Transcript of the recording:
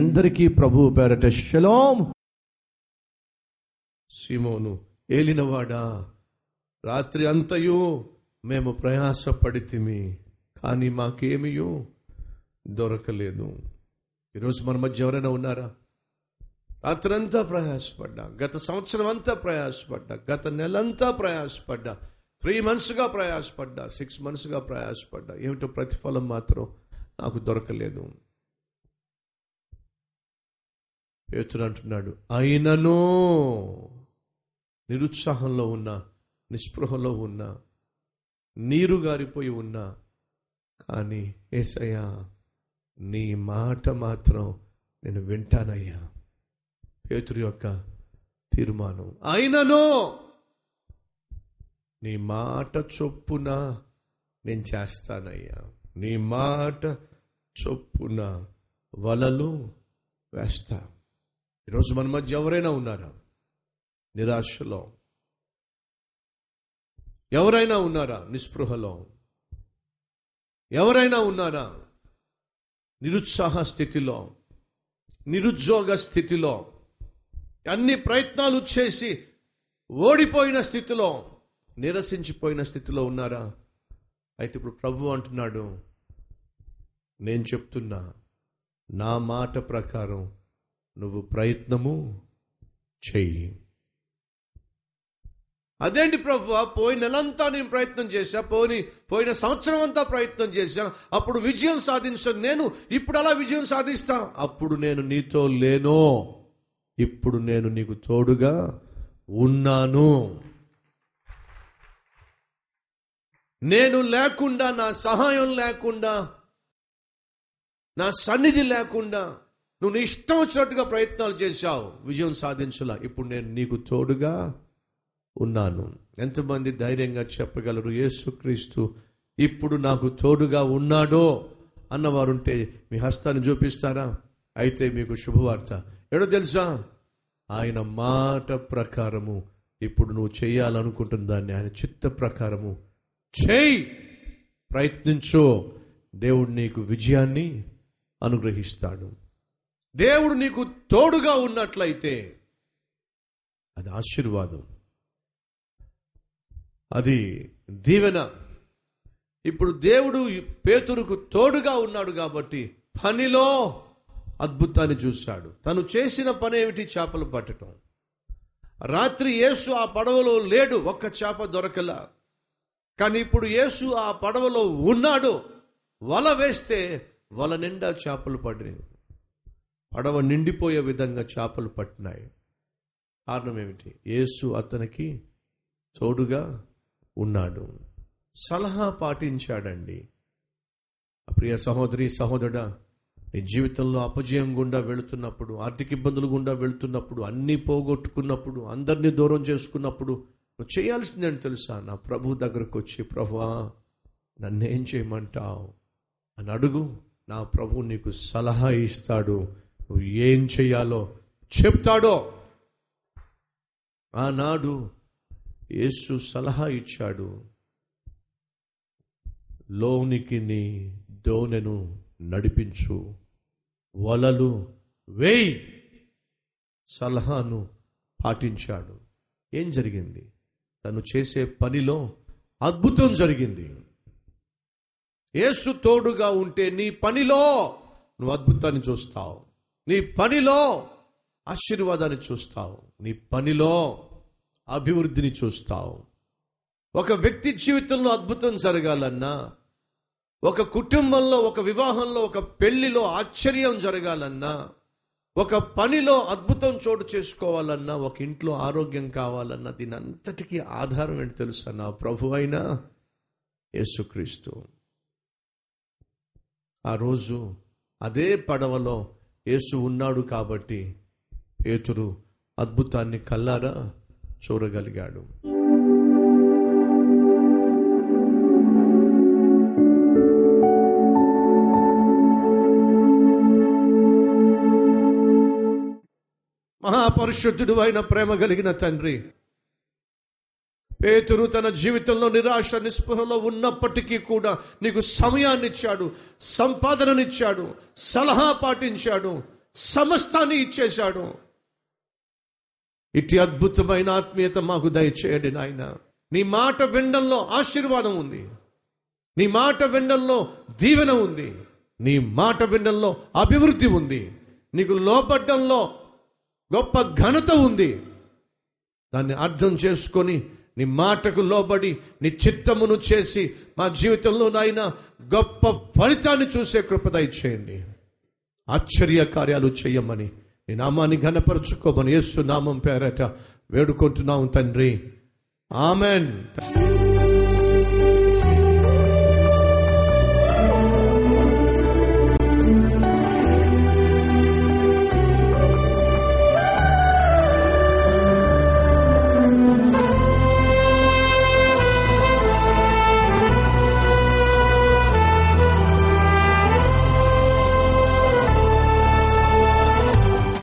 అందరికీ ప్రభు పేరట శలోం. సీమోను ఏలినవాడా రాత్రి అంతయు మేము ప్రయాసపడితిమి కానీ మాకేమియో దొరకలేదు. ఈరోజు మన మధ్య ఎవరైనా ఉన్నారా? రాత్రంతా ప్రయాసపడ్డా గత సంవత్సరం అంతా ప్రయాసపడ్డా గత నెలంతా ప్రయాసపడ్డా త్రీ మంత్స్గా ప్రయాసపడ్డా సిక్స్ మంత్స్గా ప్రయాసపడ్డా. ఏమిటో ప్రతిఫలం మాత్రం నాకు దొరకలేదు. పేతురు అంటున్నాడు అయినను నిరుత్సాహంలో ఉన్నా నిస్పృహలో ఉన్నా నీరు గారిపోయి ఉన్నా కానీ ఏసయ్యా నీ మాట మాత్రం నేను వింటానయ్యా. పేతురు యొక్క తీర్మానం అయినను నీ మాట చొప్పున నేను చేస్తానయ్యా. నీ మాట చొప్పున వలలు వేస్తా. ఈరోజు మన మధ్య ఎవరైనా ఉన్నారా? నిరాశలో. ఎవరైనా ఉన్నారా? నిస్పృహలో. ఎవరైనా ఉన్నారా? నిరుత్సాహ స్థితిలో. నిరుద్యోగ స్థితిలో. అన్ని ప్రయత్నాలు చేసి ఓడిపోయిన స్థితిలో. నిరసించిపోయిన స్థితిలో ఉన్నారా? అయితే ఇప్పుడు ప్రభు అంటున్నాడు నేను చెప్తున్నా నా మాట ప్రకారం నువ్వు ప్రయత్నము చెయ్యి అదేంటి ప్రభు? పోయిన నెలంతా నేను ప్రయత్నం చేశా పోని పోయిన సంవత్సరం అంతా ప్రయత్నం చేశా అప్పుడు విజయం సాధించాను నేను ఇప్పుడు అలా విజయం సాధిస్తా. అప్పుడు నేను నీతో లేనో ఇప్పుడు నేను నీకు తోడుగా ఉన్నాను. నేను లేకుండా నా సహాయం లేకుండా నా సన్నిధి లేకుండా నువ్వు నీ ఇష్టం వచ్చినట్టుగా ప్రయత్నాలు చేశావు. విజయం సాధించలా. ఇప్పుడు నేను నీకు తోడుగా ఉన్నాను. ఎంతమంది ధైర్యంగా చెప్పగలరు? యేసుక్రీస్తు ఇప్పుడు నాకు తోడుగా ఉన్నాడో అన్నవారుంటే మీ హస్తాన్ని చూపిస్తారా? అయితే మీకు శుభవార్త. ఏడో తెలుసా? ఆయన మాట ప్రకారము ఇప్పుడు నువ్వు చేయాలనుకుంటున్న దాన్ని ఆయన చిత్త ప్రకారము చేయి. ప్రయత్నించో. దేవుడు నీకు విజయాన్ని అనుగ్రహిస్తాడు. దేవుడు నీకు తోడుగా ఉన్నట్లయితే అది ఆశీర్వాదం. అది దీవెన. ఇప్పుడు దేవుడు పేతురుకు తోడుగా ఉన్నాడు కాబట్టి పనిలో అద్భుతాన్ని చూశాడు. తను చేసిన పని ఏమిటి? చేపలు పట్టడం. రాత్రి యేసు ఆ పడవలో లేడు ఒక్క చేప దొరకలా. కానీ ఇప్పుడు యేసు ఆ పడవలో ఉన్నాడు వల వేస్తే వల నిండా చేపలు పడినాయి పడవ నిండిపోయే విధంగా చేపలు పట్టినాయి. కారణం ఏమిటి? యేసు అతనికి తోడుగా ఉన్నాడు. సలహా పాటించాడండి. ప్రియ సహోదరి సహోదరుడా నీ జీవితంలో అపజయం గుండా వెళుతున్నప్పుడు ఆర్థిక ఇబ్బందులు గుండా వెళుతున్నప్పుడు అన్నీ పోగొట్టుకున్నప్పుడు అందరినీ దూరం చేసుకున్నప్పుడు నువ్వు చేయాల్సిందని తెలుసా? నా ప్రభు దగ్గరకు వచ్చి ప్రభువా నన్నేం చేయమంటావు? అని అడుగు నా ప్రభు నీకు సలహా ఇస్తాడు. నువ్వు ఏం చేయాలో చెప్తాడో. ఆనాడు యేసు సలహా ఇచ్చాడు. లోనికి నీ దోనెను నడిపించు. వలలు వేయి సలహాను పాటించాడు. ఏం జరిగింది? తను చేసే పనిలో అద్భుతం జరిగింది. యేసు తోడుగా ఉంటే నీ పనిలో నువ్వు అద్భుతాన్ని చూస్తావు. నీ పనిలో ఆశీర్వాదాన్ని చూస్తావు. నీ పనిలో అభివృద్ధిని చూస్తావు. ఒక వ్యక్తి జీవితంలో అద్భుతం జరగాలన్నా ఒక కుటుంబంలో ఒక వివాహంలో ఒక పెళ్ళిలో ఆశ్చర్యం జరగాలన్నా ఒక పనిలో అద్భుతం చోటు చేసుకోవాలన్నా ఒక ఇంట్లో ఆరోగ్యం కావాలన్నా దీని అంతటికీ ఆధారం ఏంటి తెలుసా నా ప్రభు అయినా యేసుక్రీస్తు? ఆ రోజు అదే పడవలో యేసు ఉన్నాడు కాబట్టి పేతురు అద్భుతాన్ని కల్లారా చూడగలిగాడు. మహాపరిశుద్ధుడు అయిన ప్రేమ కలిగిన తండ్రి పేతురు తన జీవితంలో నిరాశ నిస్పృహలో ఉన్నప్పటికీ కూడా నీకు సమయాన్ని ఇచ్చాడు సంపాదననిచ్చాడు సలహా పాటించాడు సమస్తాన్ని ఇచ్చేశాడు. ఇటు అద్భుతమైన ఆత్మీయత మాకు దయచేయండి నాయన. నీ మాట వినడంలో ఆశీర్వాదం ఉంది. నీ మాట వినడంలో దీవెన ఉంది. నీ మాట వినడంలో అభివృద్ధి ఉంది. నీకు లోపడ్డంలో గొప్ప ఘనత ఉంది. దాన్ని అర్థం చేసుకొని నీ మాటకు లోబడి నీ చిత్తమును చేసి మా జీవితంలో నాయన గొప్ప ఫలితాన్ని చూసే కృప దయచేయండి. ఆశ్చర్య కార్యాలు చేయమని నీ నామాన్ని ఘనపరచుకోమని యేసు నామం పేరట వేడుకుంటున్నాం తండ్రి. ఆమెన్.